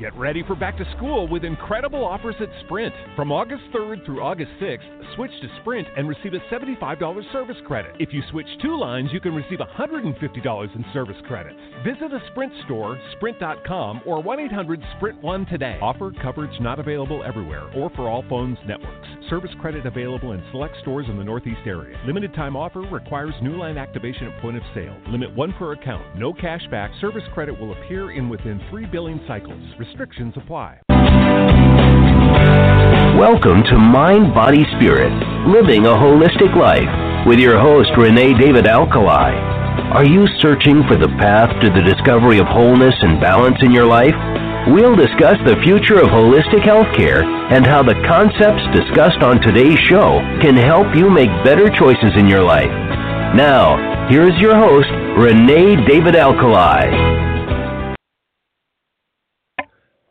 Get ready for back to school with incredible offers at Sprint. From August 3rd through August 6th, switch to Sprint and receive a $75 service credit. If you switch two lines, you can receive $150 in service credits. Visit a Sprint store, sprint.com, or 1 800 Sprint 1 today. Offer coverage not available everywhere or for all phones networks. Service credit available in select stores in the Northeast area. Limited time offer requires new line activation at point of sale. Limit one per account. No cash back. Service credit will appear in within three billing cycles. Restrictions apply. Welcome to Mind, Body, Spirit Living a Holistic Life with your host, Renee David Alkalay. Are you searching for the path to the discovery of wholeness and balance in your life? We'll discuss the future of holistic healthcare and how the concepts discussed on today's show can help you make better choices in your life. Now, here's your host, Renee David Alkalay.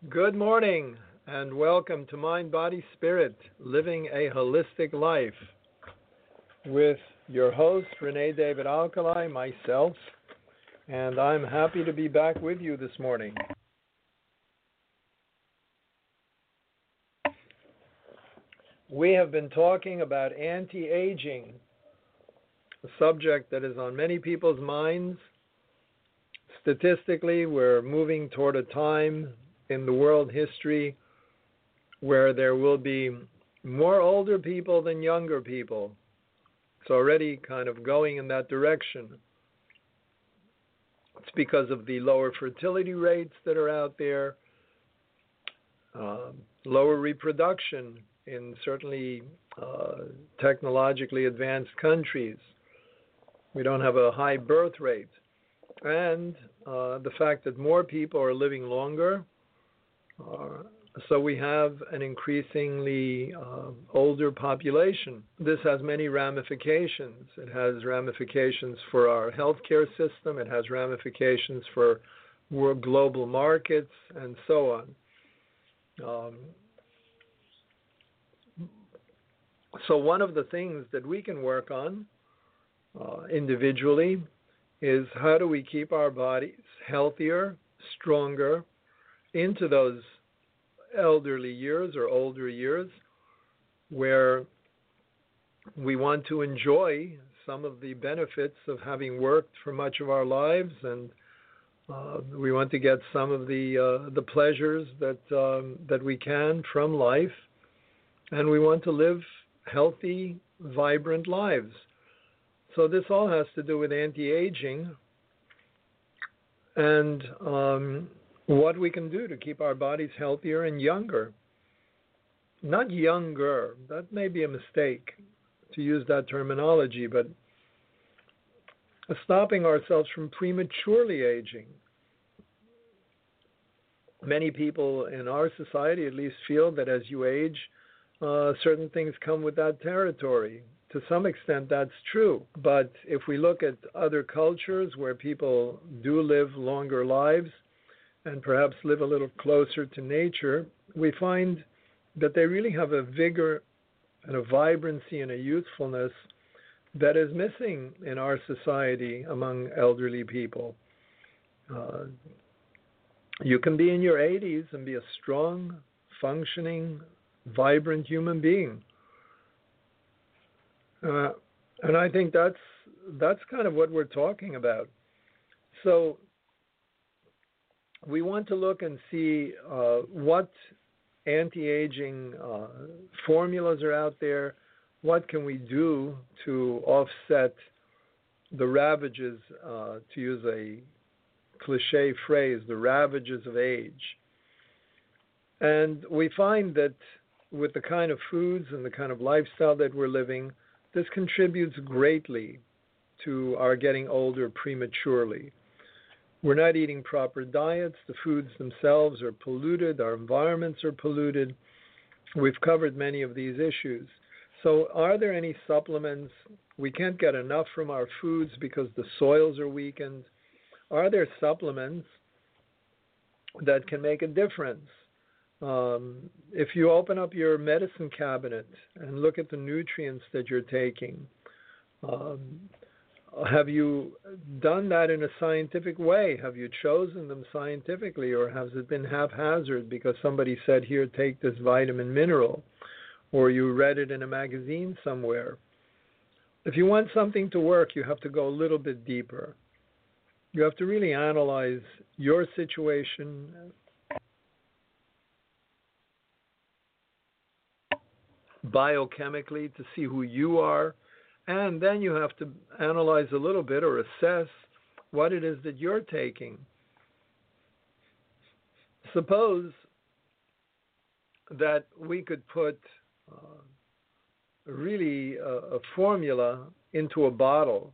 Good morning and welcome to Mind, Body, Spirit Living a Holistic Life with your host, Renee David Alkalay, myself, and I'm happy to be back with you this morning. We have been talking about anti aging, a subject that is on many people's minds. Statistically, we're moving toward a time in the world history where there will be more older people than younger people. It's already kind of going in that direction. It's because of the lower fertility rates that are out there, uh, lower reproduction in certainly uh, technologically advanced countries. We don't have a high birth rate. And uh, the fact that more people are living longer so we have an increasingly uh, older population. This has many ramifications. It has ramifications for our healthcare system. It has ramifications for world global markets and so on. Um, so one of the things that we can work on uh, individually is how do we keep our bodies healthier, stronger, into those elderly years or older years where we want to enjoy some of the benefits of having worked for much of our lives and uh, we want to get some of the uh, the pleasures that um, that we can from life, and we want to live healthy, vibrant lives. So this all has to do with anti-aging, and um, what we can do to keep our bodies healthier and younger. Not younger, that may be a mistake to use that terminology, but stopping ourselves from prematurely aging. Many people in our society at least feel that as you age, uh, certain things come with that territory. To some extent, that's true. But if we look at other cultures where people do live longer lives, and perhaps live a little closer to nature, we find that they really have a vigor and a vibrancy and a youthfulness that is missing in our society among elderly people. Uh, you can be in your 80s and be a strong, functioning, vibrant human being. Uh, and I think that's that's kind of what we're talking about. So we want to look and see uh, what anti-aging uh, formulas are out there. What can we do to offset the ravages, uh, to use a cliche phrase, the ravages of age? And we find that with the kind of foods and the kind of lifestyle that we're living, this contributes greatly to our getting older prematurely. We're not eating proper diets. The foods themselves are polluted. Our environments are polluted. We've covered many of these issues. So, are there any supplements? We can't get enough from our foods because the soils are weakened. Are there supplements that can make a difference? Um, if you open up your medicine cabinet and look at the nutrients that you're taking, um, have you done that in a scientific way? Have you chosen them scientifically, or has it been haphazard because somebody said, Here, take this vitamin mineral, or you read it in a magazine somewhere? If you want something to work, you have to go a little bit deeper. You have to really analyze your situation. Biochemically, to see who you are, and then you have to analyze a little bit or assess what it is that you're taking. Suppose that we could put uh, really a, a, formula into a bottle,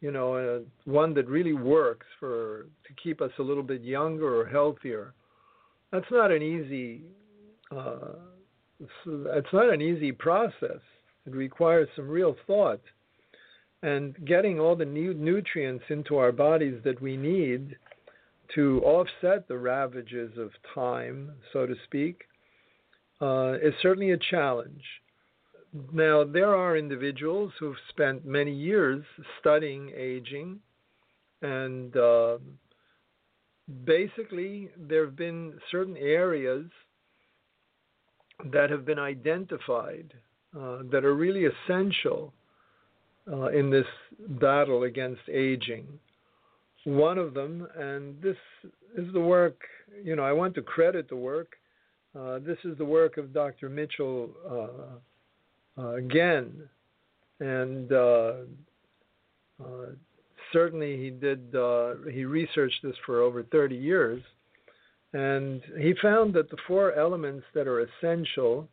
you know, a, one that really works for to keep us a little bit younger or healthier. That's not an easy. Uh, it's not an easy process. It requires some real thought. And getting all the new nutrients into our bodies that we need to offset the ravages of time, so to speak, uh, is certainly a challenge. Now, there are individuals who've spent many years studying aging, and uh, basically, there have been certain areas that have been identified uh, that are really essential uh, in this battle against aging. One of them, and this is the work, you know, I want to credit the work. Uh, this is the work of Dr. Mitchell uh, uh again, and uh, uh, certainly he did. he researched this for over 30 years, and he found that the four elements that are essential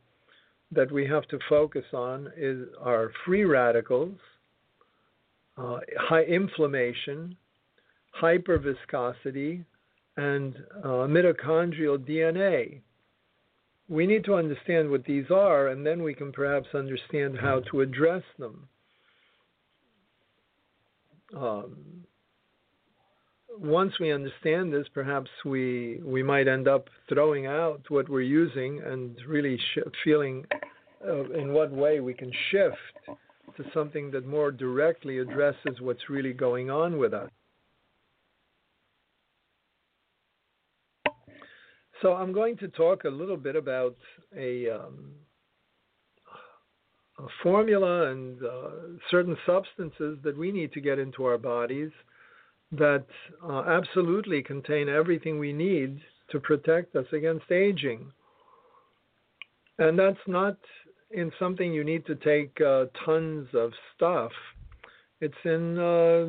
that we have to focus on is are free radicals, uh, high inflammation, hyperviscosity, and uh, mitochondrial DNA. We need to understand what these are, and then we can perhaps understand how to address them. Um, once we understand this, perhaps we we might end up throwing out what we're using and really sh- feeling uh, in what way we can shift to something that more directly addresses what's really going on with us. So I'm going to talk a little bit about a, um, a formula and uh, certain substances that we need to get into our bodies that uh, absolutely contain everything we need to protect us against aging. And that's not in something you need to take uh, tons of stuff. It's in uh,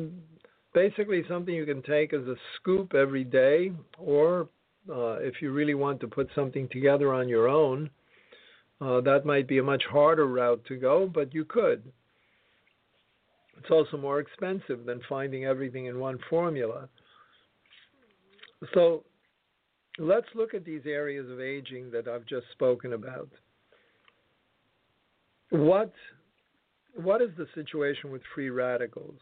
basically something you can take as a scoop every day, or uh, if you really want to put something together on your own, uh, that might be a much harder route to go, but you could. It's also more expensive than finding everything in one formula. So let's look at these areas of aging that I've just spoken about what what is the situation with free radicals?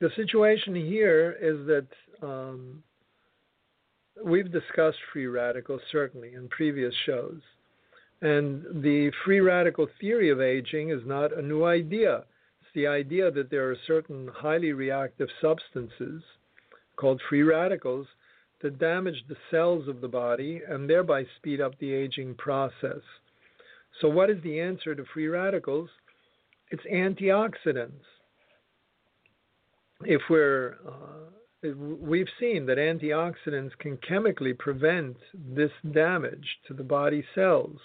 The situation here is that um, we've discussed free radicals certainly in previous shows, and the free radical theory of aging is not a new idea. It's the idea that there are certain highly reactive substances called free radicals that damage the cells of the body and thereby speed up the aging process. So, what is the answer to free radicals? It's antioxidants. If we're uh, we've seen that antioxidants can chemically prevent this damage to the body cells.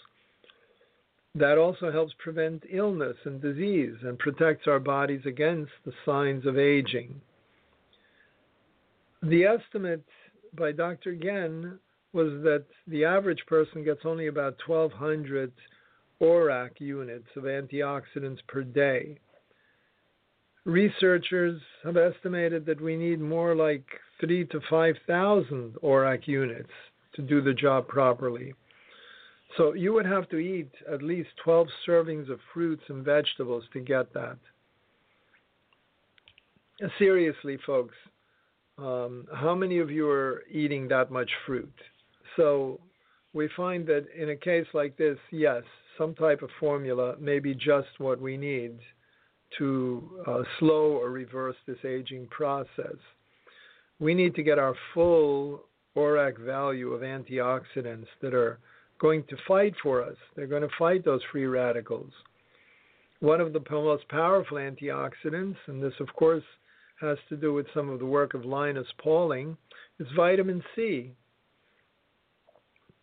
That also helps prevent illness and disease and protects our bodies against the signs of aging. The estimate by Dr. Ghen was that the average person gets only about 1,200 ORAC units of antioxidants per day. Researchers have estimated that we need more like three to 5,000 ORAC units to do the job properly. So you would have to eat at least 12 servings of fruits and vegetables to get that. Seriously, folks, um, how many of you are eating that much fruit? So we find that in a case like this, yes, some type of formula may be just what we need to uh, slow or reverse this aging process. We need to get our full ORAC value of antioxidants that are going to fight for us. They're going to fight those free radicals. One of the most powerful antioxidants, and this, of course, has to do with some of the work of Linus Pauling, is vitamin C.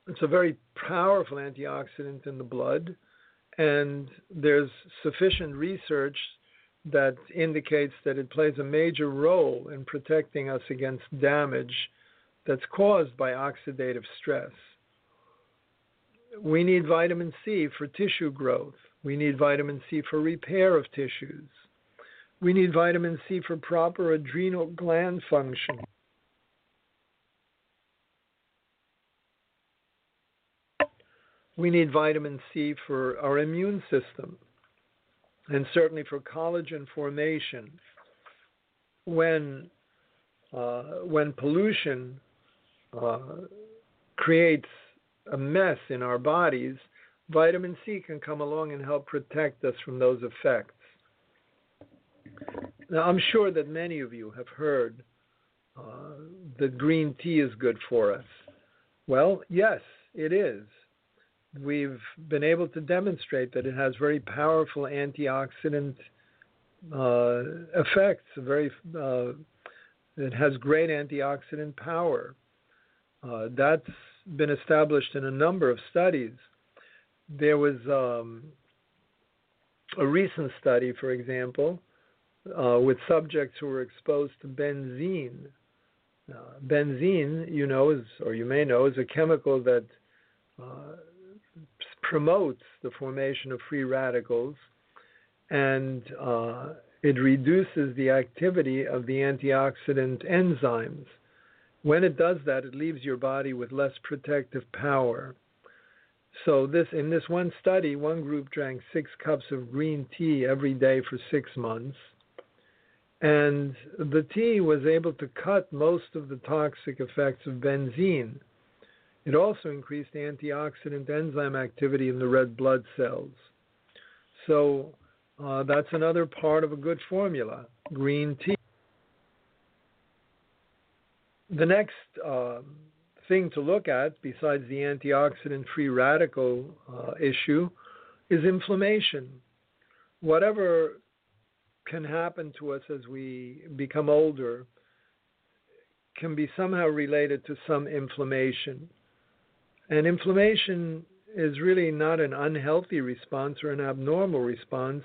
It's a very powerful antioxidant in the blood, and there's sufficient research that indicates that it plays a major role in protecting us against damage that's caused by oxidative stress. We need vitamin C for tissue growth. We need vitamin C for repair of tissues. We need vitamin C for proper adrenal gland function. We need vitamin C for our immune system and certainly for collagen formation. When, uh, when pollution uh, creates a mess in our bodies, vitamin C can come along and help protect us from those effects. Now, I'm sure that many of you have heard uh, that green tea is good for us. Well, yes, it is. We've been able to demonstrate that it has very powerful antioxidant uh, effects. Very, uh, it has great antioxidant power. Uh, that's been established in a number of studies. There was um, a recent study, for example, uh, with subjects who were exposed to benzene. Uh, benzene, you know, is, or you may know, is a chemical that uh, promotes the formation of free radicals and uh, it reduces the activity of the antioxidant enzymes. When it does that, it leaves your body with less protective power. So this in this one study, one group drank six cups of green tea every day for six months, and the tea was able to cut most of the toxic effects of benzene. It also increased antioxidant enzyme activity in the red blood cells. So uh, that's another part of a good formula green tea. The next uh, thing to look at, besides the antioxidant free radical uh, issue, is inflammation. Whatever can happen to us as we become older can be somehow related to some inflammation. And inflammation is really not an unhealthy response or an abnormal response.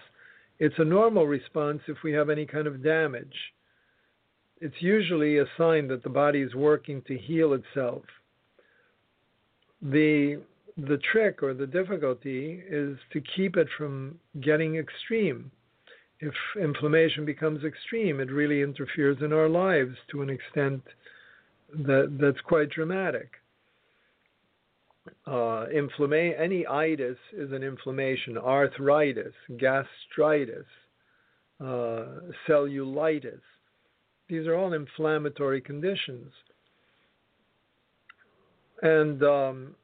It's a normal response if we have any kind of damage. It's usually a sign that the body is working to heal itself. The the trick or the difficulty is to keep it from getting extreme. If inflammation becomes extreme, it really interferes in our lives to an extent that that's quite dramatic uh, inflammation, any itis is an inflammation, arthritis, gastritis, uh, cellulitis. These are all inflammatory conditions. And um,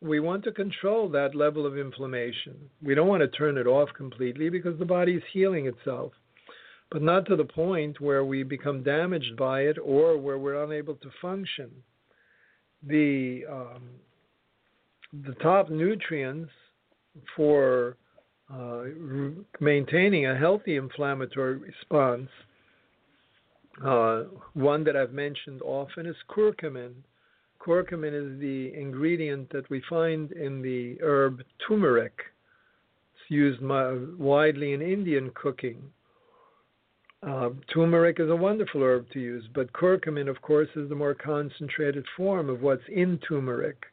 we want to control that level of inflammation. We don't want to turn it off completely because the body is healing itself, but not to the point where we become damaged by it or where we're unable to function. The um, the top nutrients for uh, maintaining a healthy inflammatory response, uh, one that I've mentioned often is curcumin. Curcumin is the ingredient that we find in the herb turmeric. It's used widely in Indian cooking. Uh, turmeric is a wonderful herb to use, but curcumin, of course, is the more concentrated form of what's in turmeric.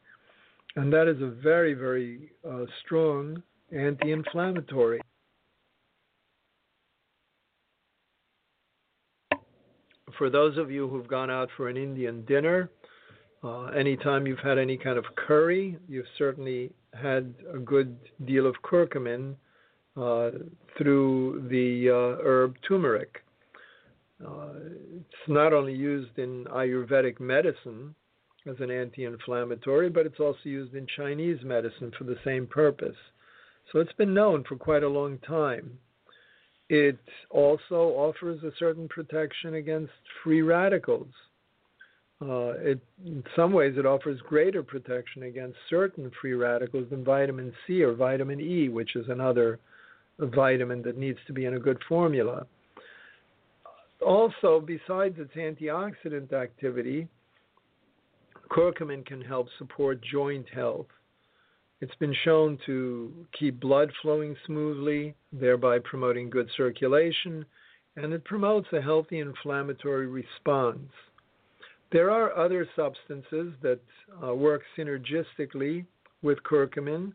And that is a very, very uh, strong anti inflammatory. For those of you who've gone out for an Indian dinner, uh, anytime you've had any kind of curry, you've certainly had a good deal of curcumin uh, through the uh, herb turmeric. Uh, it's not only used in Ayurvedic medicine, as an anti inflammatory, but it's also used in Chinese medicine for the same purpose. So it's been known for quite a long time. It also offers a certain protection against free radicals. Uh, it, in some ways, it offers greater protection against certain free radicals than vitamin C or vitamin E, which is another vitamin that needs to be in a good formula. Also, besides its antioxidant activity, curcumin can help support joint health. It's been shown to keep blood flowing smoothly, thereby promoting good circulation, and it promotes a healthy inflammatory response. There are other substances that uh, work synergistically with curcumin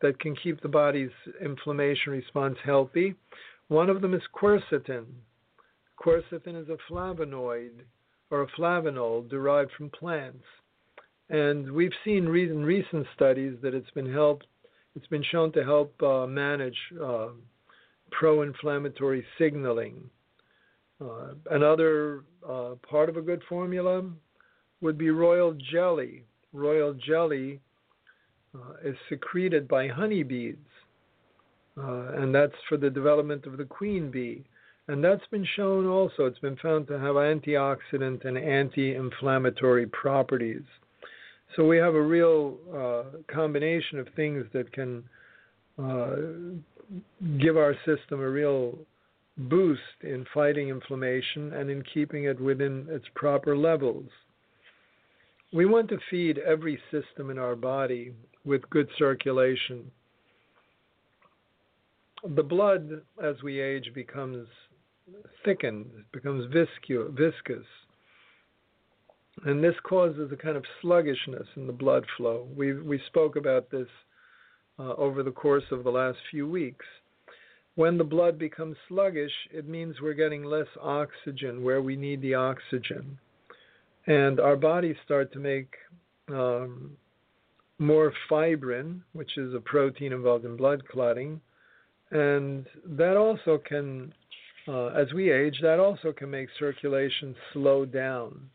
that can keep the body's inflammation response healthy. One of them is quercetin. Quercetin is a flavonoid or a flavanol derived from plants. And we've seen in recent studies that it's been helped, it's been shown to help uh, manage uh, pro-inflammatory signaling. Uh, another uh, part of a good formula would be royal jelly. Royal jelly uh, is secreted by honeybees, uh, and that's for the development of the queen bee. And that's been shown also, it's been found to have antioxidant and anti inflammatory properties. So we have a real uh, combination of things that can uh, give our system a real boost in fighting inflammation and in keeping it within its proper levels. We want to feed every system in our body with good circulation. The blood, as we age, becomes thickened, becomes viscous, and this causes a kind of sluggishness in the blood flow. We we spoke about this uh, over the course of the last few weeks. When the blood becomes sluggish, it means we're getting less oxygen where we need the oxygen, and our bodies start to make um, more fibrin, which is a protein involved in blood clotting, and that also can, uh, as we age, that also can make circulation slow down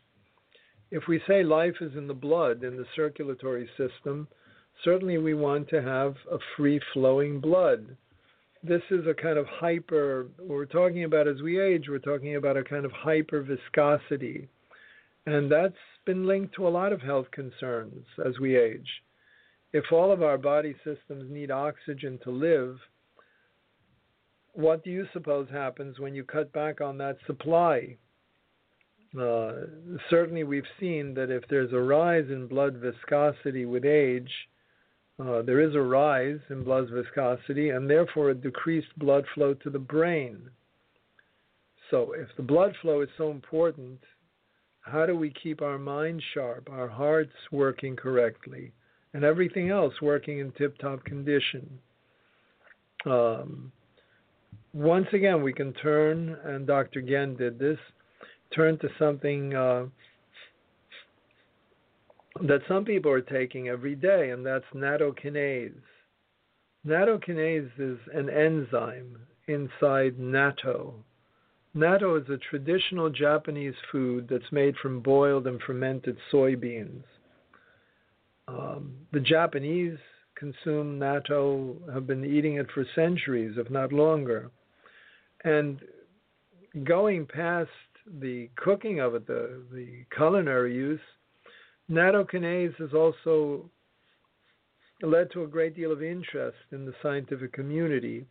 if we say life is in the blood, in the circulatory system, certainly we want to have a free flowing blood. This is a kind of hyper, we're talking about as we age, we're talking about a kind of hyper viscosity. And that's been linked to a lot of health concerns as we age. If all of our body systems need oxygen to live, what do you suppose happens when you cut back on that supply? Uh, certainly, we've seen that if there's a rise in blood viscosity with age, uh, there is a rise in blood viscosity and therefore a decreased blood flow to the brain. So, if the blood flow is so important, how do we keep our mind sharp, our hearts working correctly, and everything else working in tip top condition? Um, once again, we can turn, and Dr. Ghen did this, turn to something uh, that some people are taking every day, and that's nattokinase. Nattokinase is an enzyme inside natto. Natto is a traditional Japanese food that's made from boiled and fermented soybeans. Um, the Japanese consume natto, have been eating it for centuries, if not longer. And going past the cooking of it, the, the culinary use, nattokinase has also led to a great deal of interest in the scientific community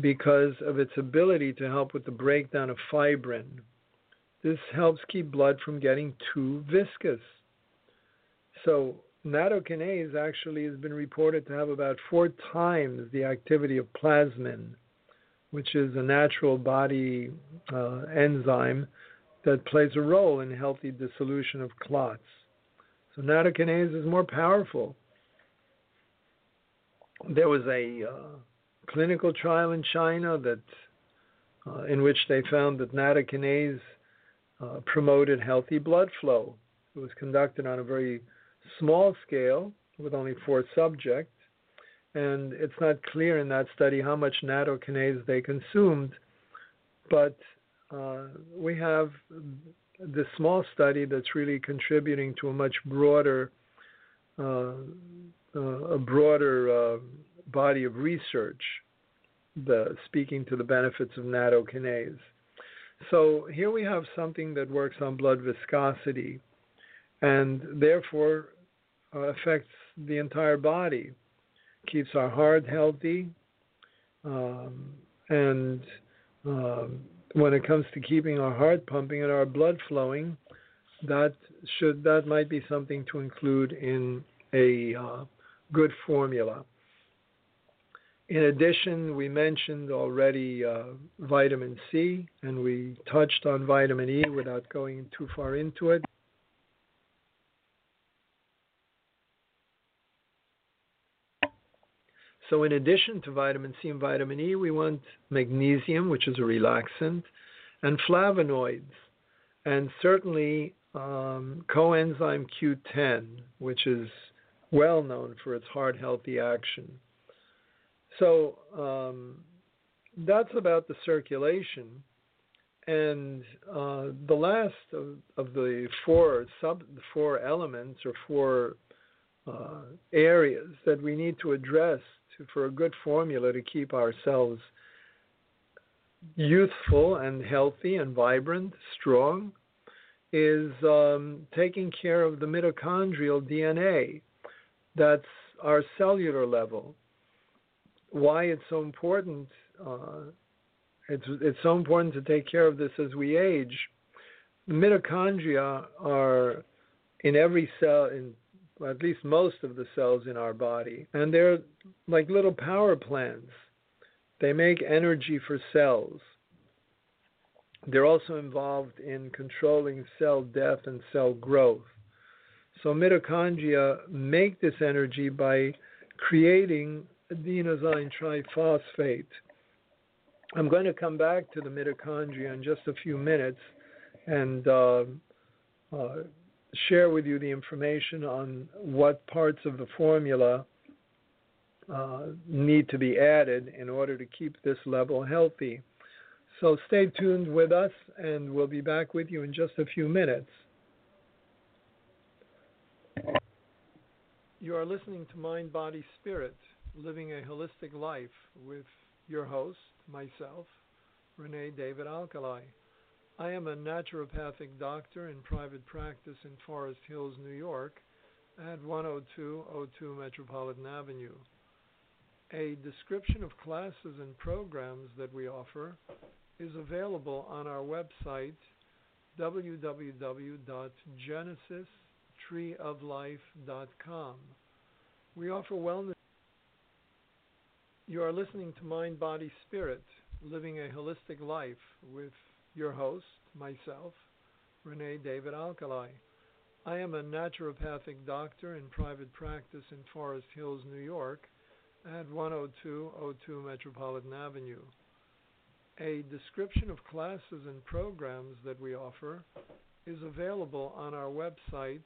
because of its ability to help with the breakdown of fibrin. This helps keep blood from getting too viscous. So, nattokinase actually has been reported to have about four times the activity of plasmin, which is a natural body uh, enzyme that plays a role in healthy dissolution of clots. So nattokinase is more powerful. There was a uh, clinical trial in China that uh, in which they found that nattokinase uh, promoted healthy blood flow. It was conducted on a very small scale with only four subjects, and it's not clear in that study how much nattokinase they consumed, but uh, we have this small study that's really contributing to a much broader uh, uh, a broader uh, body of research. the speaking to the benefits of nattokinase. So here we have something that works on blood viscosity and therefore uh, affects the entire body, keeps our heart healthy, um, and um, when it comes to keeping our heart pumping and our blood flowing, that should that might be something to include in a uh, good formula. In addition, we mentioned already uh, vitamin C, and we touched on vitamin E without going too far into it. So, in addition to vitamin C and vitamin E, we want magnesium, which is a relaxant, and flavonoids, and certainly um, coenzyme Q10, which is well known for its heart healthy action. So um, that's about the circulation. And uh, the last of, of, the four sub four elements or four uh, areas that we need to address to, for a good formula to keep ourselves youthful and healthy and vibrant, strong, is um, taking care of the mitochondrial DNA. That's our cellular level. Why it's so important? Uh, it's it's so important to take care of this as we age. The mitochondria are in every cell, in at least most of the cells in our body, and they're like little power plants. They make energy for cells. They're also involved in controlling cell death and cell growth. So mitochondria make this energy by creating adenosine triphosphate. I'm going to come back to the mitochondria in just a few minutes and uh, uh, share with you the information on what parts of the formula uh, need to be added in order to keep this level healthy. So stay tuned with us, and we'll be back with you in just a few minutes. You are listening to Mind, Body, Spirit, Living a Holistic Life with your host, myself, Renee David Alkalay. I am a naturopathic doctor in private practice in Forest Hills, New York, at 10202 Metropolitan Avenue. A description of classes and programs that we offer is available on our website www.genesistreeoflife.com. We offer wellness. You are listening to Mind, Body, Spirit, Living a Holistic Life with your host, myself, Renee David Alkalay. I am a naturopathic doctor in private practice in Forest Hills, New York, at 10202 Metropolitan Avenue. A description of classes and programs that we offer is available on our website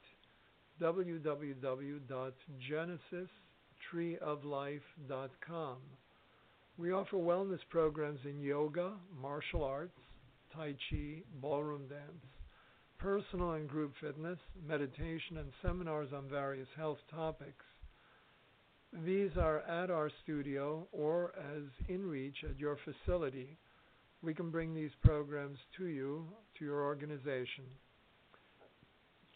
www.genesistreeoflife.com. We offer wellness programs in yoga, martial arts, Tai Chi, ballroom dance, personal and group fitness, meditation, and seminars on various health topics. These are at our studio or as in reach at your facility we can bring these programs to you, to your organization.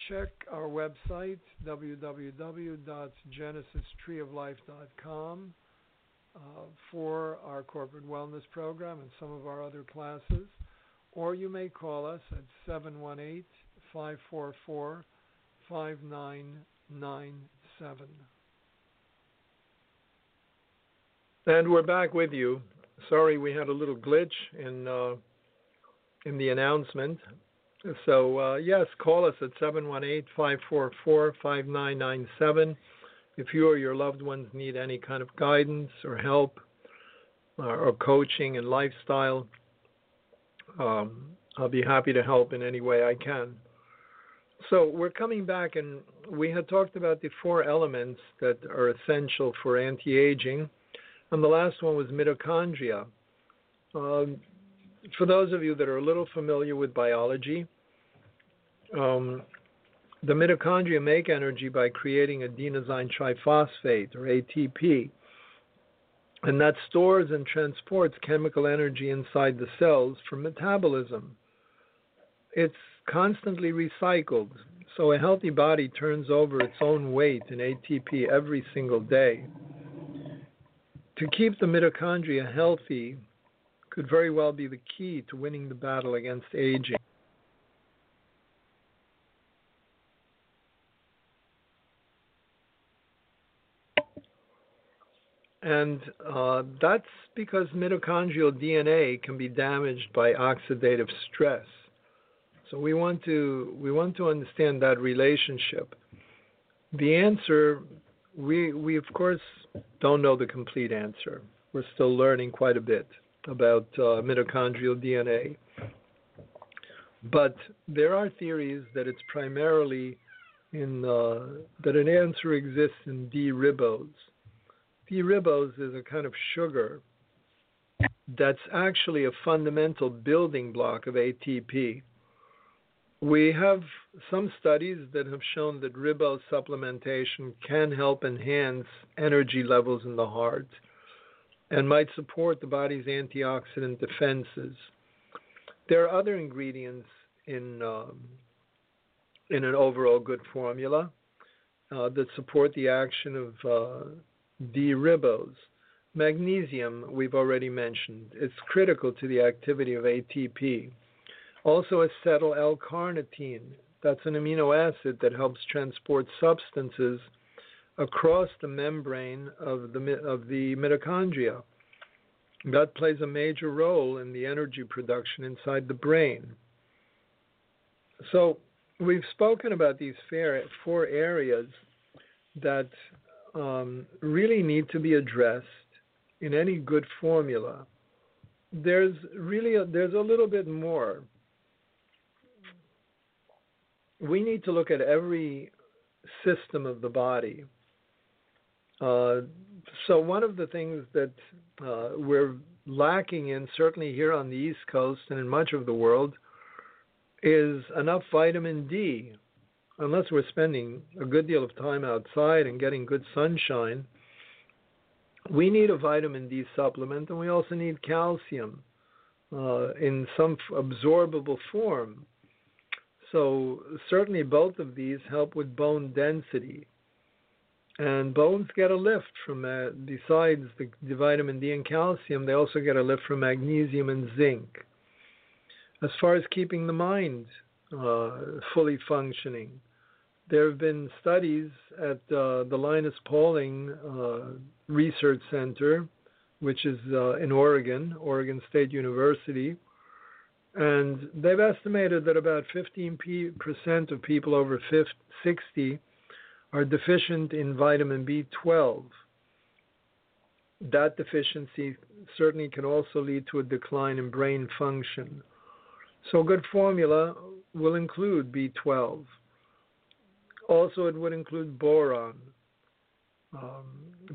Check our website, www.genesistreeoflife.com, uh, for our corporate wellness program and some of our other classes, or you may call us at 718 544 5997. And we're back with you sorry we had a little glitch in uh, in the announcement. So uh, yes, call us at 718-544-5997 if you or your loved ones need any kind of guidance or help uh, or coaching and lifestyle. Um, I'll be happy to help in any way I can. So we're coming back, and we had talked about the four elements that are essential for anti-aging and the last one was mitochondria. Um, for those of you that are a little familiar with biology, um, the mitochondria make energy by creating adenosine triphosphate or ATP. And that stores and transports chemical energy inside the cells for metabolism. It's constantly recycled, so a healthy body turns over its own weight in ATP every single day. To keep the mitochondria healthy could very well be the key to winning the battle against aging. And uh, that's because mitochondrial DNA can be damaged by oxidative stress. So we want to we want to understand that relationship. The answer we we of course don't know the complete answer. We're still learning quite a bit about uh, mitochondrial DNA. But there are theories that it's primarily in uh, that an answer exists in D-ribose. D-ribose is a kind of sugar that's actually a fundamental building block of ATP. We have some studies that have shown that ribose supplementation can help enhance energy levels in the heart and might support the body's antioxidant defenses. There are other ingredients in um, in an overall good formula uh, that support the action of uh, D-ribose. Magnesium, we've already mentioned, it's critical to the activity of ATP. Also, acetyl L-carnitine, that's an amino acid that helps transport substances across the membrane of the, of the mitochondria. That plays a major role in the energy production inside the brain. So, we've spoken about these four areas that um, really need to be addressed in any good formula. There's really a, there's a little bit more. We need to look at every system of the body. Uh, so one of the things that uh, we're lacking in, certainly here on the East Coast and in much of the world, is enough vitamin D unless we're spending a good deal of time outside and getting good sunshine, we need a vitamin D supplement and we also need calcium uh, in some absorbable form. So, certainly, both of these help with bone density. And bones get a lift from, uh, besides the, the vitamin D and calcium, they also get a lift from magnesium and zinc. As far as keeping the mind uh, fully functioning, there have been studies at uh, the Linus Pauling uh, Research Center, which is uh, in Oregon, Oregon State University, and they've estimated that about 15% of people over 50, 60 are deficient in vitamin B12. That deficiency certainly can also lead to a decline in brain function. So, a good formula will include B12. Also, it would include boron. Um,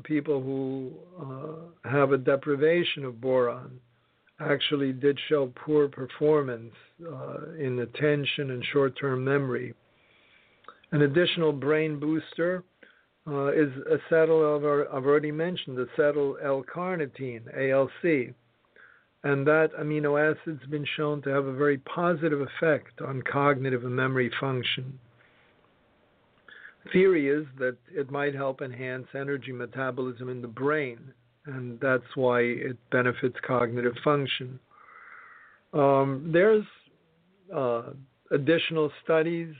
people who uh, have a deprivation of boron actually did show poor performance uh, in attention and short term memory. An additional brain booster uh, is acetyl, I've already mentioned, acetyl L carnitine, ALC. And that amino acid's been shown to have a very positive effect on cognitive and memory function theory is that it might help enhance energy metabolism in the brain, and that's why it benefits cognitive function. Um, there's uh, additional studies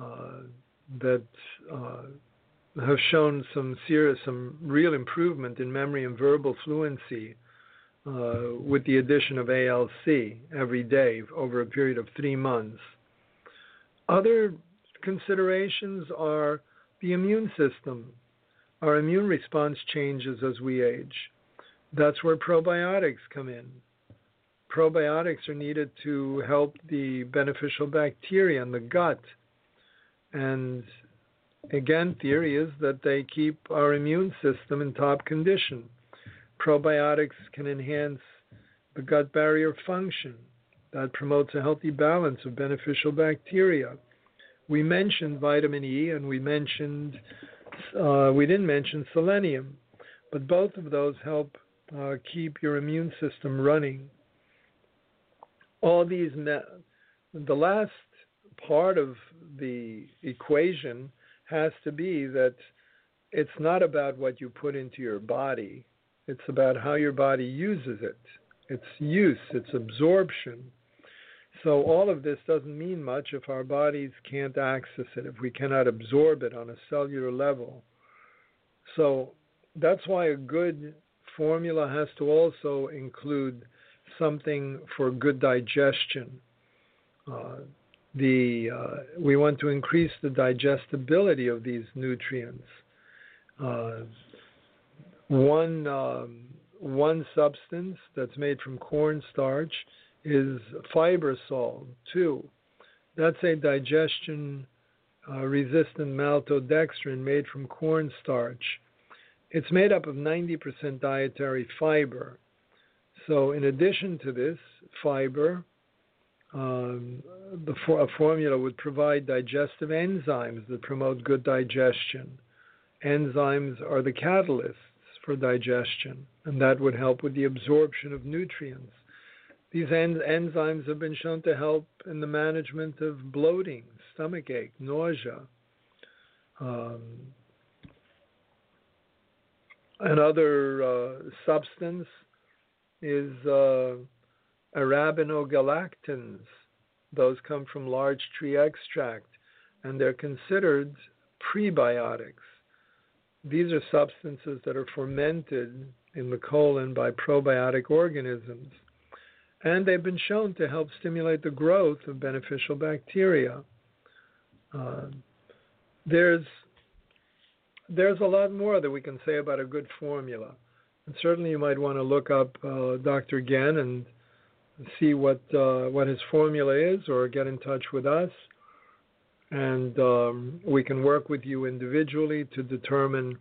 uh, that uh, have shown some serious, some real improvement in memory and verbal fluency uh, with the addition of ALC every day over a period of three months. Other considerations are the immune system. Our immune response changes as we age. That's where probiotics come in. Probiotics are needed to help the beneficial bacteria in the gut. And again, theory is that they keep our immune system in top condition. Probiotics can enhance the gut barrier function. That promotes a healthy balance of beneficial bacteria we mentioned vitamin E and we mentioned, uh, we didn't mention selenium. but both of those help uh, keep your immune system running. All these, the last part of the equation has to be that it's not about what you put into your body, it's about how your body uses it. Its use, its absorption. So, all of this doesn't mean much if our bodies can't access it, if we cannot absorb it on a cellular level. So, that's why a good formula has to also include something for good digestion. Uh, the uh, we want to increase the digestibility of these nutrients. Uh, one um, one substance that's made from cornstarch is fibersol. Two, that's a digestion uh, resistant maltodextrin made from cornstarch. It's made up of 90% dietary fiber. So, in addition to this fiber, um, the for, a formula would provide digestive enzymes that promote good digestion. Enzymes are the catalysts for digestion, and that would help with the absorption of nutrients. These en- enzymes have been shown to help in the management of bloating, stomach ache, nausea. Um, Another uh, substance is uh, arabinogalactans. Those come from larch tree extract, and they're considered prebiotics. These are substances that are fermented in the colon by probiotic organisms, and they've been shown to help stimulate the growth of beneficial bacteria. Uh, there's there's a lot more that we can say about a good formula. And certainly you might want to look up uh, Dr. Ghen and see what uh, what his formula is, or get in touch with us, and um, we can work with you individually to determine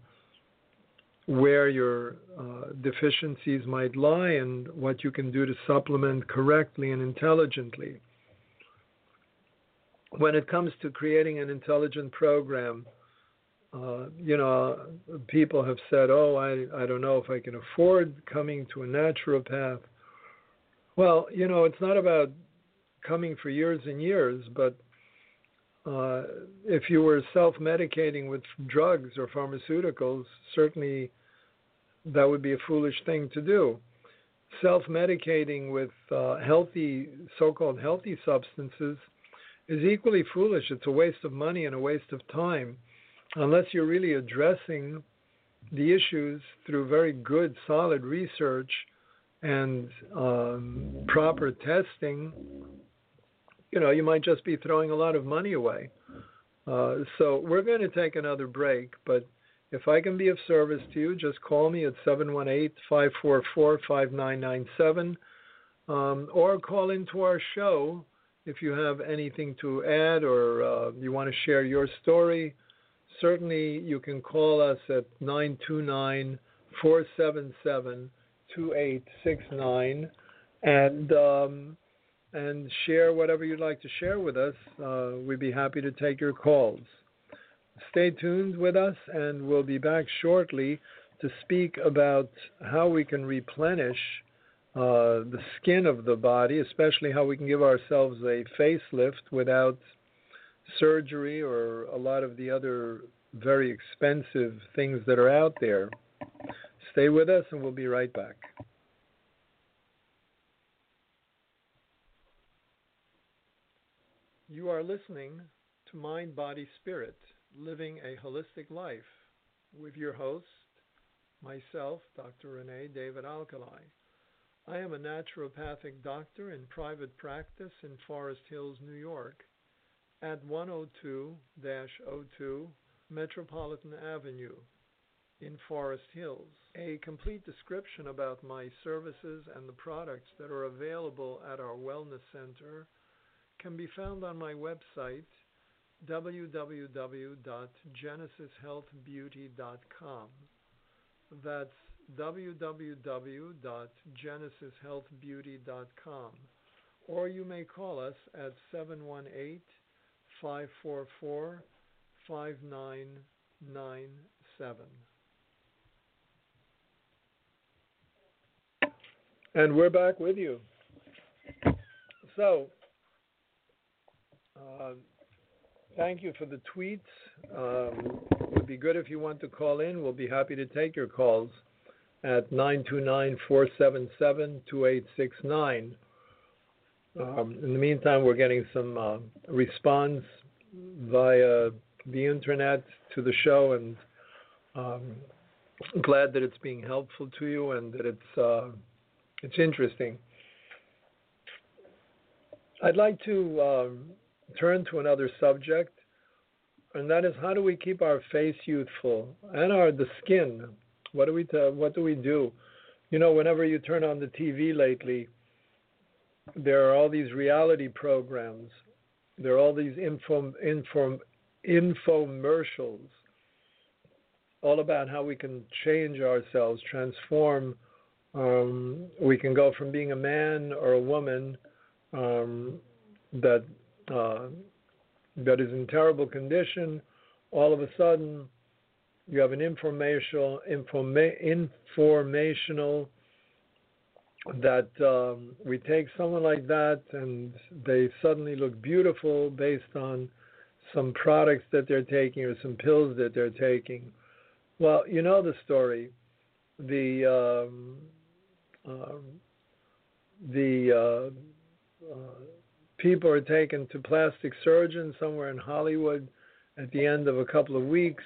where your uh, deficiencies might lie and what you can do to supplement correctly and intelligently. When it comes to creating an intelligent program, uh, you know, people have said, "Oh, I I don't know if I can afford coming to a naturopath." Well, you know, it's not about coming for years and years, but uh, if you were self-medicating with drugs or pharmaceuticals, certainly that would be a foolish thing to do. Self-medicating with uh, healthy, so-called healthy substances is equally foolish. It's a waste of money and a waste of time unless you're really addressing the issues through very good, solid research and um, proper testing, you know, you might just be throwing a lot of money away. Uh, so we're going to take another break, but if I can be of service to you, just call me at 718-544-5997 um, or call into our show if you have anything to add or uh, you want to share your story certainly you can call us at 929 477 2869 and um, and share whatever you'd like to share with us. Uh, we'd be happy to take your calls. Stay tuned with us, and we'll be back shortly to speak about how we can replenish uh, the skin of the body, especially how we can give ourselves a facelift without surgery or a lot of the other very expensive things that are out there. Stay with us and we'll be right back. You are listening to Mind, Body, Spirit Living a Holistic Life with your host, myself, Dr. Renè David Alkalay. I am a naturopathic doctor in private practice in Forest Hills, New York at 102 02 Metropolitan Avenue in Forest Hills. A complete description about my services and the products that are available at our Wellness Center can be found on my website www.genesishealthbeauty.com. That's www.genesishealthbeauty.com. Or you may call us at 718 544 5997. And we're back with you. So, uh, thank you for the tweets. Um, it would be good if you want to call in. We'll be happy to take your calls at 929 477 2869. Um, in the meantime, we're getting some uh, response via the internet to the show, and um, glad that it's being helpful to you and that it's uh, it's interesting. I'd like to um, turn to another subject, and that is how do we keep our face youthful and our the skin? What do we t- what do we do? You know, whenever you turn on the TV lately, there are all these reality programs. There are all these info, info, infomercials all about how we can change ourselves, transform. Um, we can go from being a man or a woman um, that uh, that is in terrible condition. All of a sudden, you have an informational informa- informational that um, we take someone like that and they suddenly look beautiful based on some products that they're taking or some pills that they're taking. Well, you know the story. The um, um, the uh, uh, people are taken to plastic surgeons somewhere in Hollywood. At the end of a couple of weeks,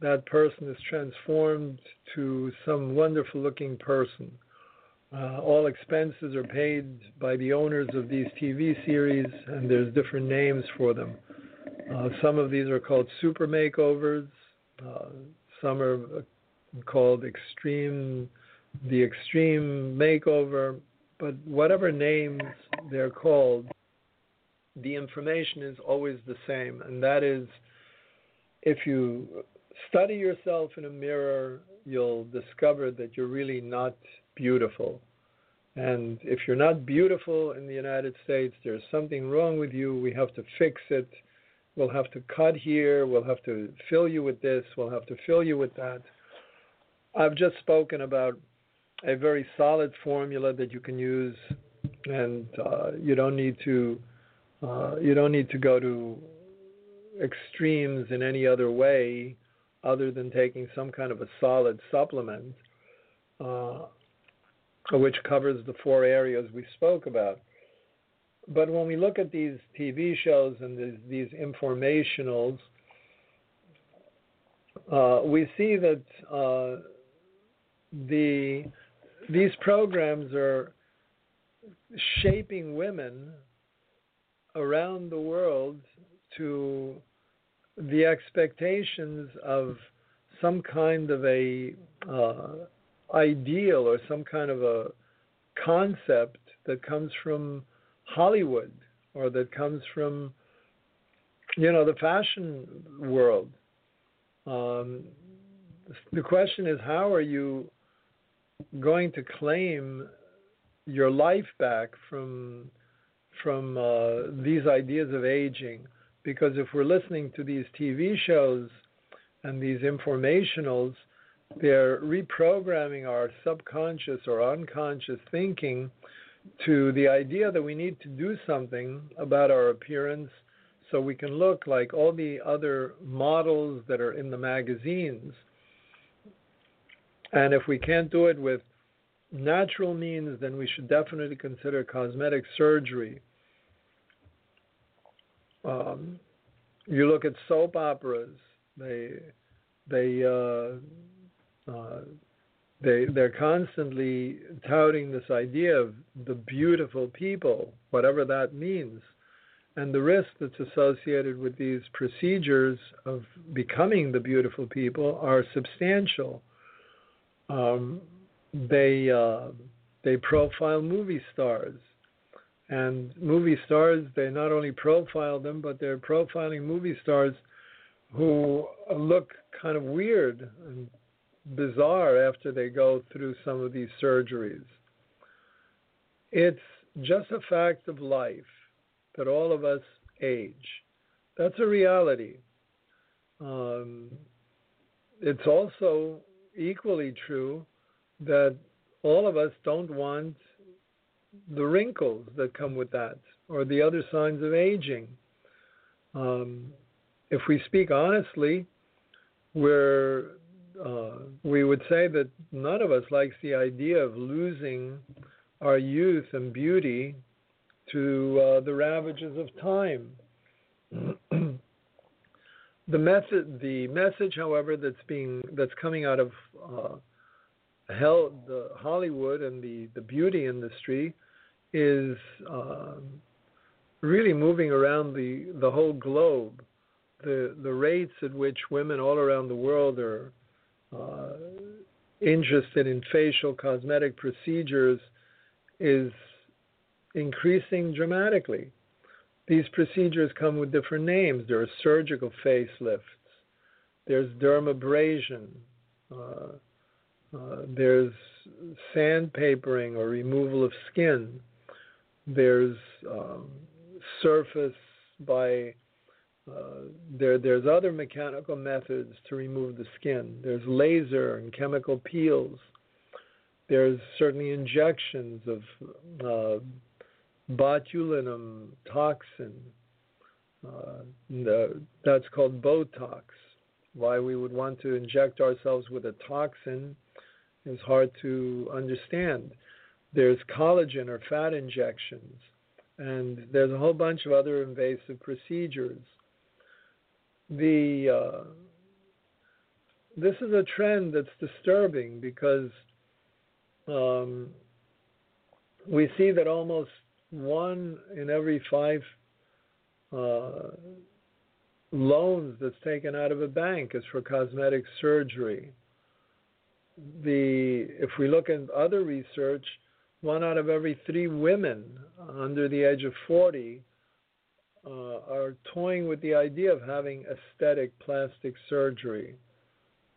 that person is transformed to some wonderful looking person. Uh, all expenses are paid by the owners of these TV series, and there's different names for them. Uh, some of these are called super makeovers. Uh, some are uh, called extreme, the extreme makeover. But whatever names they're called, the information is always the same, and that is if you study yourself in a mirror, you'll discover that you're really not beautiful. And if you're not beautiful in the United States, there's something wrong with you. We have to fix it. We'll have to cut here. We'll have to fill you with this. We'll have to fill you with that. I've just spoken about a very solid formula that you can use, and uh, you don't need to uh, you don't need to go to extremes in any other way other than taking some kind of a solid supplement, uh, which covers the four areas we spoke about. But when we look at these TV shows and these, these informationals, uh, we see that uh, the these programs are shaping women around the world to the expectations of some kind of a uh, ideal or some kind of a concept that comes from Hollywood or that comes from you know the fashion world. Um, the question is how are you going to claim your life back from from uh, these ideas of aging? Because if we're listening to these TV shows and these informationals, they're reprogramming our subconscious or unconscious thinking to the idea that we need to do something about our appearance so we can look like all the other models that are in the magazines. And if we can't do it with natural means, then we should definitely consider cosmetic surgery. Um, you look at soap operas; they they uh, uh, they they're constantly touting this idea of the beautiful people, whatever that means, and the risk that's associated with these procedures of becoming the beautiful people are substantial. Um, they uh, they profile movie stars, and movie stars they not only profile them, but they're profiling movie stars who look kind of weird and bizarre after they go through some of these surgeries. It's just a fact of life that all of us age. That's a reality. Um, it's also equally true that all of us don't want the wrinkles that come with that or the other signs of aging. Um, if we speak honestly, we're, uh, we would say that none of us likes the idea of losing our youth and beauty to uh, the ravages of time. the method, the message, however, that's being that's coming out of uh, hell, the Hollywood and the the beauty industry is um, really moving around the the whole globe. The the rates at which women all around the world are uh, interested in facial cosmetic procedures is increasing dramatically. These procedures come with different names. There are surgical facelifts, there's dermabrasion, uh, uh, there's sandpapering or removal of skin, there's um, surface by uh, there, there's other mechanical methods to remove the skin. There's laser and chemical peels. There's certainly injections of uh, botulinum toxin. Uh, the, that's called Botox. Why we would want to inject ourselves with a toxin is hard to understand. There's collagen or fat injections, and there's a whole bunch of other invasive procedures. The uh, this is a trend that's disturbing because um, we see that almost one in every five uh, loans that's taken out of a bank is for cosmetic surgery. The if we look at other research, one out of every three women under the age of 40 uh, are toying with the idea of having aesthetic plastic surgery.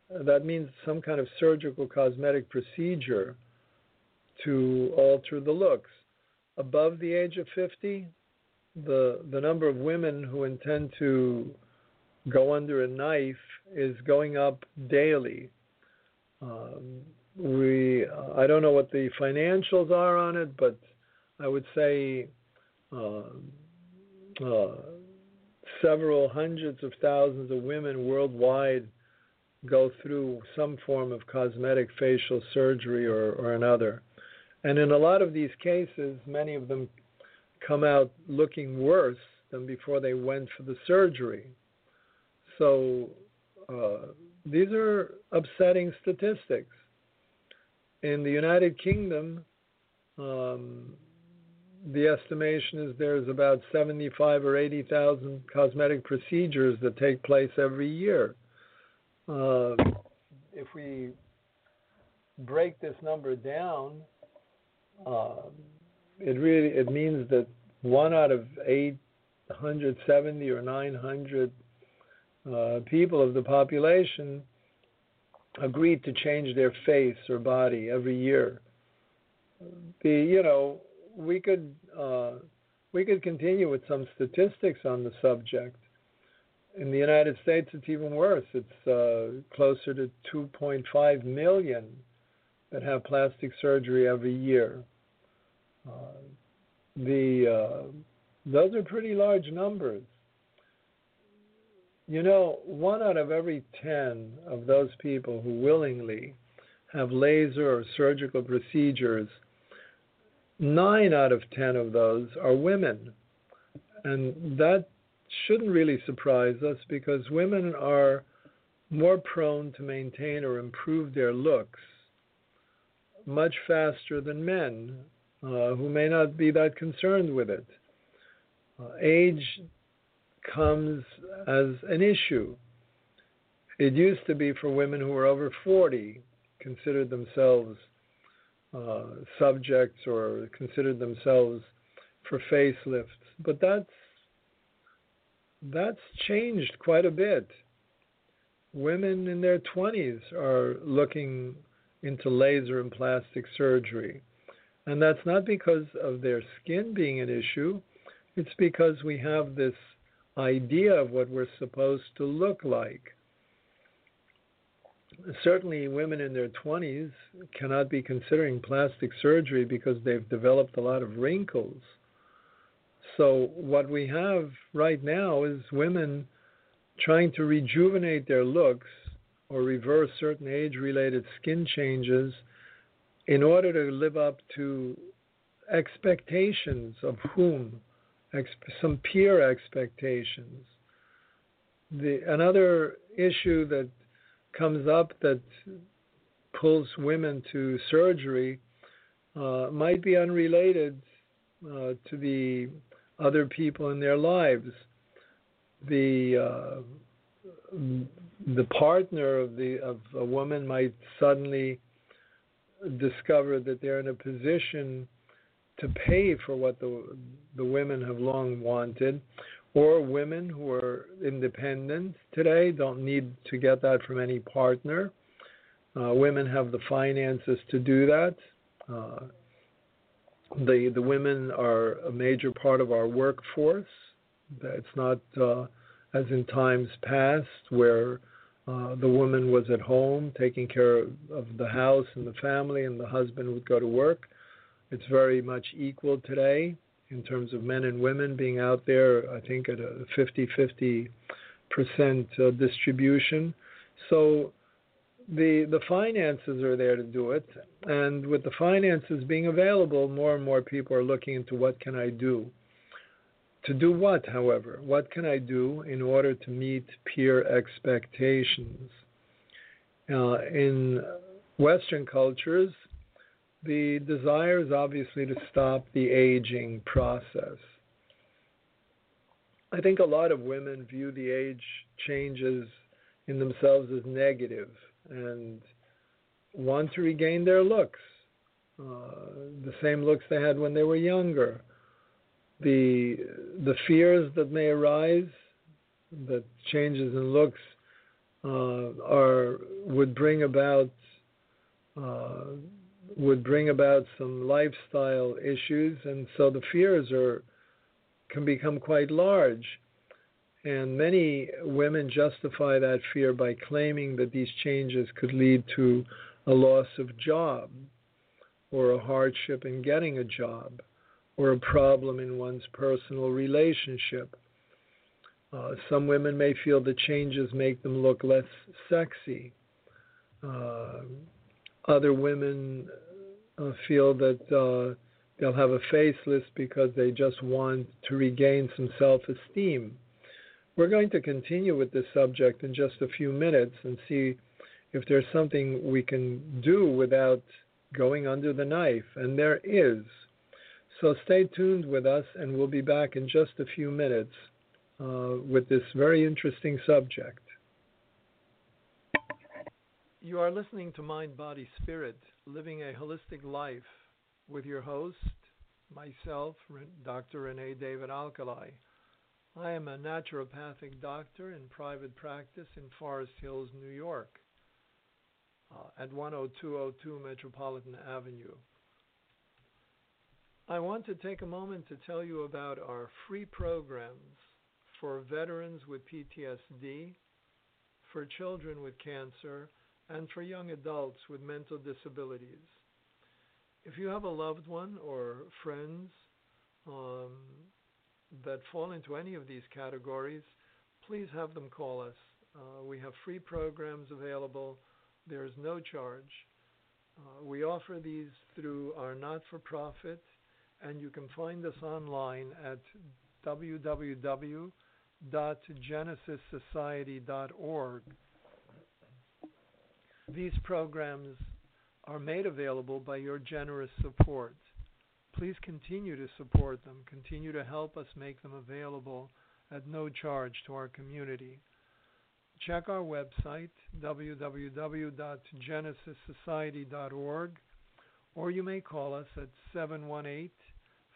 That means some kind of surgical cosmetic procedure to alter the looks above the age of 50, the the number of women who intend to go under a knife is going up daily. Um, we I don't know what the financials are on it, but I would say uh, uh, several hundreds of thousands of women worldwide go through some form of cosmetic facial surgery or, or another. And in a lot of these cases, many of them come out looking worse than before they went for the surgery. So uh, these are upsetting statistics. In the United Kingdom, um, the estimation is there's about 75 or 80,000 cosmetic procedures that take place every year. Uh, if we break this number down, uh, it really it means that one out of 870 or 900 uh, people of the population agreed to change their face or body every year. The you know we could uh, we could continue with some statistics on the subject. In the United States, it's even worse. It's uh, closer to 2.5 million that have plastic surgery every year. Uh, the uh, those are pretty large numbers. You know, one out of every ten of those people who willingly have laser or surgical procedures, nine out of ten of those are women. And that shouldn't really surprise us because women are more prone to maintain or improve their looks much faster than men uh, who may not be that concerned with it. Uh, age comes as an issue. It used to be for women who were over 40, considered themselves uh, subjects or considered themselves for facelifts, but that's that's changed quite a bit. Women in their 20s are looking into laser and plastic surgery. And that's not because of their skin being an issue, it's because we have this idea of what we're supposed to look like. certainly women in their 20s cannot be considering plastic surgery because they've developed a lot of wrinkles. So, what we have right now is women trying to rejuvenate their looks or reverse certain age related skin changes in order to live up to expectations of whom? Some peer expectations. The, another issue that comes up that pulls women to surgery uh, might be unrelated uh, to the other people in their lives. The uh, the partner of the of a woman might suddenly discover that they're in a position to pay for what the the women have long wanted, or women who are independent today don't need to get that from any partner. Uh, women have the finances to do that. Uh, the the women are a major part of our workforce. It's not uh, as in times past where uh, the woman was at home taking care of, of the house and the family, and the husband would go to work. It's very much equal today in terms of men and women being out there, I think at a 50 50 percent uh, distribution. So the the finances are there to do it, and with the finances being available, more and more people are looking into what can I do. To do what, however? What can I do in order to meet peer expectations? Uh, in Western cultures, the desire is obviously to stop the aging process. I think a lot of women view the age changes in themselves as negative and want to regain their looks, uh, the same looks they had when they were younger. The the fears that may arise, that changes in looks uh, are would bring about uh, would bring about some lifestyle issues, and so the fears are can become quite large. And many women justify that fear by claiming that these changes could lead to a loss of job, or a hardship in getting a job, or a problem in one's personal relationship. Uh, some women may feel the changes make them look less sexy. Uh, other women uh, feel that uh, they'll have a facelift because they just want to regain some self esteem. We're going to continue with this subject in just a few minutes and see if there's something we can do without going under the knife, and there is. So stay tuned with us, and we'll be back in just a few minutes uh, with this very interesting subject. You are listening to Mind, Body, Spirit, Living a Holistic Life with your host, myself, Dr. Renè David Alkalay. I am a naturopathic doctor in private practice in Forest Hills, New York, uh, at 10202 Metropolitan Avenue. I want to take a moment to tell you about our free programs for veterans with PTSD, for children with cancer, and for young adults with mental disabilities. If you have a loved one or friends um, that fall into any of these categories, please have them call us. Uh, we have free programs available. There is no charge. Uh, we offer these through our not for profit, and you can find us online at www.genesissociety.org. These programs are made available by your generous support. Please continue to support them, continue to help us make them available at no charge to our community. Check our website, www.genesissociety.org, or you may call us at 718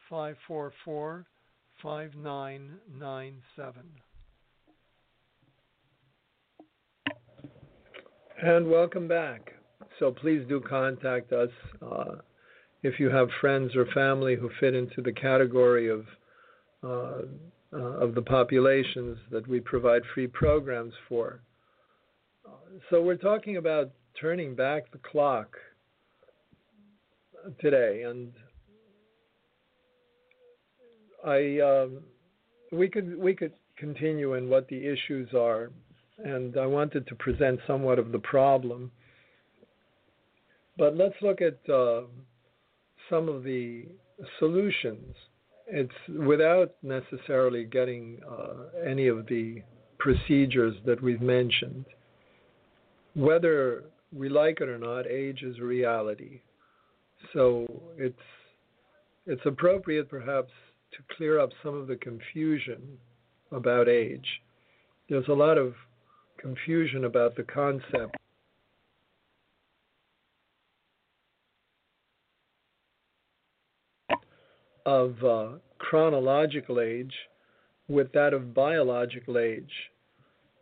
544 5997. And welcome back. So please do contact us uh, if you have friends or family who fit into the category of uh, uh, of the populations that we provide free programs for. So we're talking about turning back the clock today, and I um, we could we could continue in what the issues are, and I wanted to present somewhat of the problem. But let's look at uh, some of the solutions. It's without necessarily getting uh, any of the procedures that we've mentioned. Whether we like it or not, age is reality. So it's it's appropriate perhaps to clear up some of the confusion about age. There's a lot of confusion about the concept of uh, chronological age with that of biological age.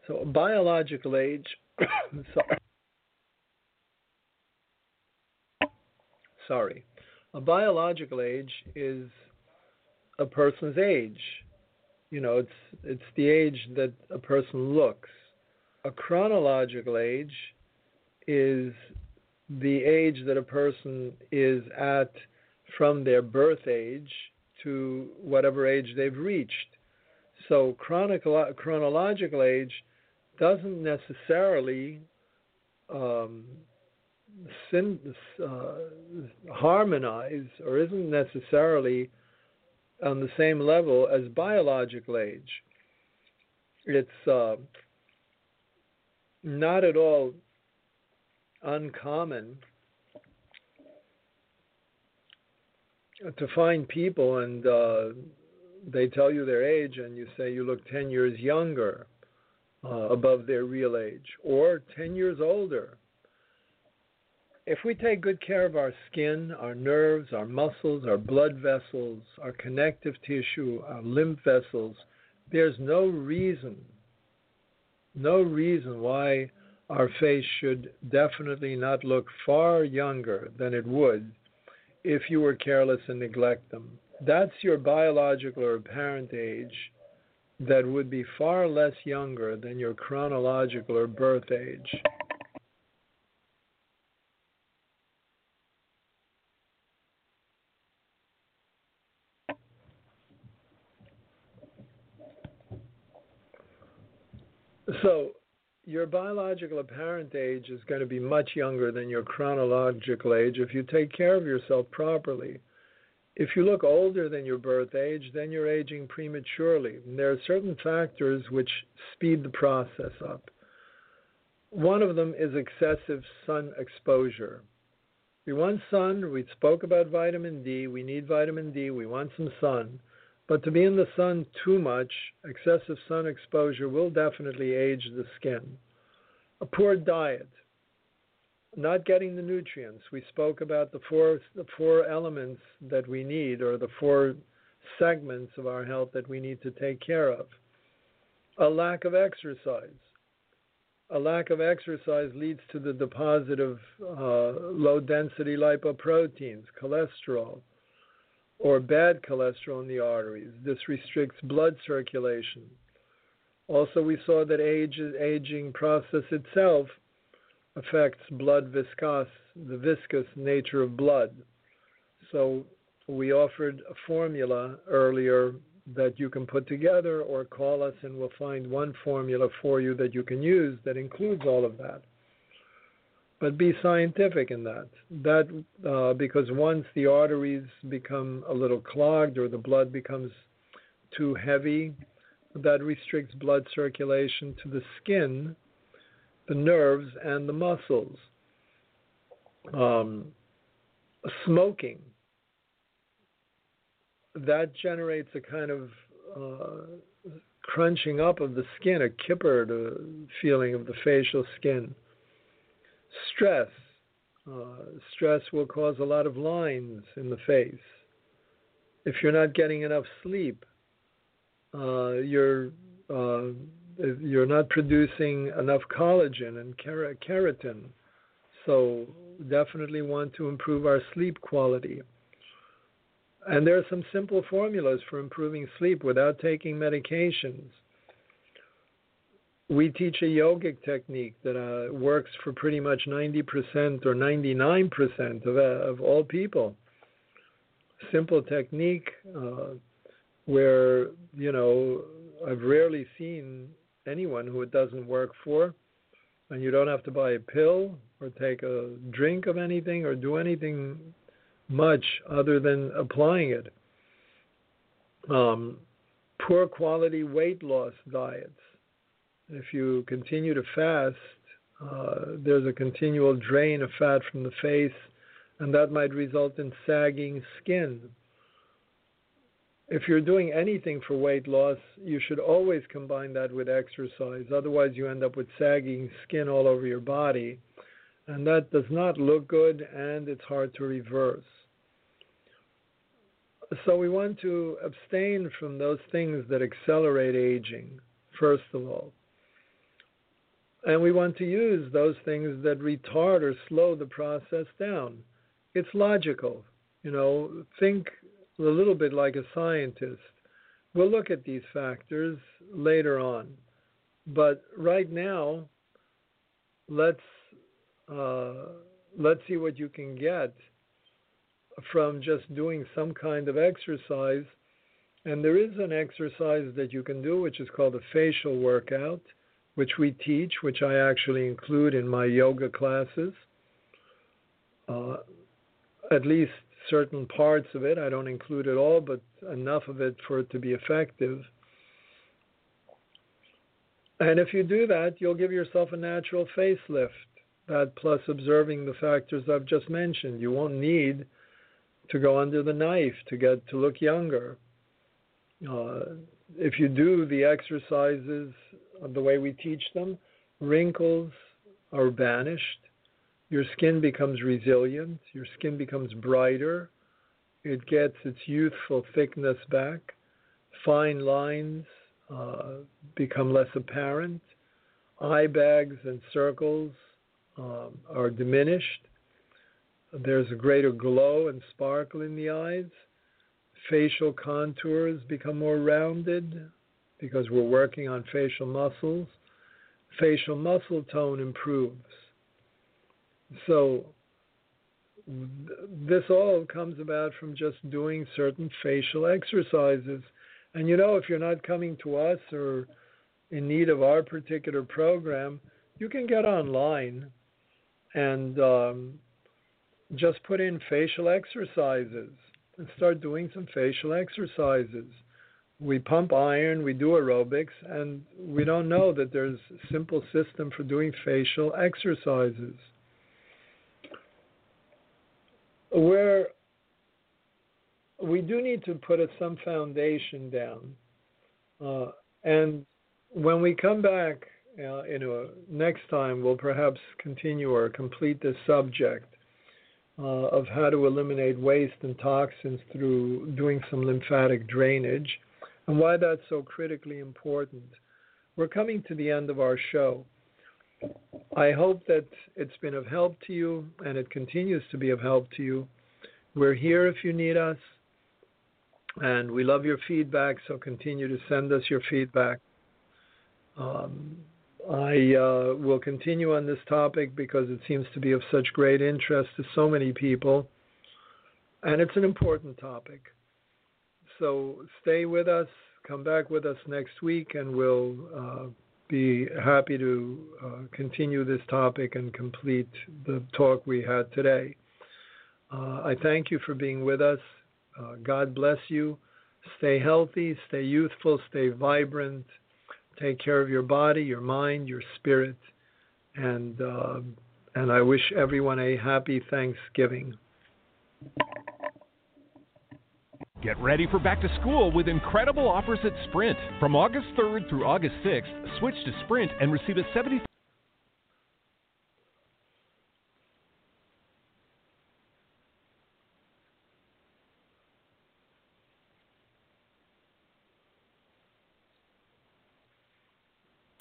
So, biological age, sorry, sorry, a biological age is a person's age. You know, it's it's the age that a person looks. A chronological age is the age that a person is at from their birth age to whatever age they've reached. So chronological age doesn't necessarily um, sin, uh, harmonize or isn't necessarily on the same level as biological age. It's uh, not at all uncommon to find people and uh, they tell you their age and you say you look 10 years younger uh, above their real age or 10 years older. If we take good care of our skin, our nerves, our muscles, our blood vessels, our connective tissue, our lymph vessels, there's no reason, no reason why our face should definitely not look far younger than it would if you were careless and neglect them. That's your biological or apparent age that would be far less younger than your chronological or birth age. So your biological apparent age is going to be much younger than your chronological age if you take care of yourself properly. If you look older than your birth age, then you're aging prematurely. And there are certain factors which speed the process up. One of them is excessive sun exposure. We want sun. We spoke about vitamin D. We need vitamin D. We want some sun. But to be in the sun too much, excessive sun exposure will definitely age the skin. A poor diet, not getting the nutrients. We spoke about the four the four elements that we need or the four segments of our health that we need to take care of. A lack of exercise. A lack of exercise leads to the deposit of uh, low density lipoproteins, cholesterol, or bad cholesterol in the arteries. This restricts blood circulation. Also, we saw that age, aging process itself affects blood viscous, the viscous nature of blood. So we offered a formula earlier that you can put together or call us and we'll find one formula for you that you can use that includes all of that but be scientific in that. That uh, because once the arteries become a little clogged or the blood becomes too heavy, that restricts blood circulation to the skin, the nerves, and the muscles. Um, smoking that generates a kind of uh, crunching up of the skin, a kipper feeling of the facial skin Stress. Uh, stress will cause a lot of lines in the face. If you're not getting enough sleep, uh, you're uh, you're not producing enough collagen and keratin. So definitely want to improve our sleep quality. And there are some simple formulas for improving sleep without taking medications we teach a yogic technique that uh, works for pretty much 90% or 99% of, uh, of all people. Simple technique uh, where, you know, I've rarely seen anyone who it doesn't work for, and you don't have to buy a pill or take a drink of anything or do anything much other than applying it. Um, poor quality weight loss diets. If you continue to fast, uh, there's a continual drain of fat from the face, and that might result in sagging skin. If you're doing anything for weight loss, you should always combine that with exercise. Otherwise, you end up with sagging skin all over your body, and that does not look good and it's hard to reverse. So, we want to abstain from those things that accelerate aging, first of all. And we want to use those things that retard or slow the process down. It's logical. You know, think a little bit like a scientist. We'll look at these factors later on. But right now, let's uh, let's see what you can get from just doing some kind of exercise. And there is an exercise that you can do, which is called a facial workout which we teach, which I actually include in my yoga classes. Uh, at least certain parts of it. I don't include it all, but enough of it for it to be effective. And if you do that, you'll give yourself a natural facelift. That plus observing the factors I've just mentioned. You won't need to go under the knife to get to look younger. Uh, if you do the exercises the way we teach them, wrinkles are banished. Your skin becomes resilient. Your skin becomes brighter. It gets its youthful thickness back. Fine lines uh, become less apparent. Eye bags and circles um, are diminished. There's a greater glow and sparkle in the eyes. Facial contours become more rounded because we're working on facial muscles. Facial muscle tone improves. So, this all comes about from just doing certain facial exercises. And you know, if you're not coming to us or in need of our particular program, you can get online and um, just put in facial exercises and start doing some facial exercises we pump iron, we do aerobics, and we don't know that there's a simple system for doing facial exercises. Where we do need to put some foundation down. Uh, and when we come back uh, you know, next time, we'll perhaps continue or complete this subject uh, of how to eliminate waste and toxins through doing some lymphatic drainage and why that's so critically important. We're coming to the end of our show. I hope that it's been of help to you and it continues to be of help to you. We're here if you need us, and we love your feedback, so continue to send us your feedback. Um, I uh, will continue on this topic because it seems to be of such great interest to so many people, and it's an important topic. So stay with us. Come back with us next week, and we'll uh, be happy to uh, continue this topic and complete the talk we had today. Uh, I thank you for being with us. Uh, God bless you. Stay healthy, stay youthful, stay vibrant. Take care of your body, your mind, your spirit, and uh, and I wish everyone a happy Thanksgiving. Get ready for back to school with incredible offers at Sprint. From August 3rd through August 6th, switch to Sprint and receive a 70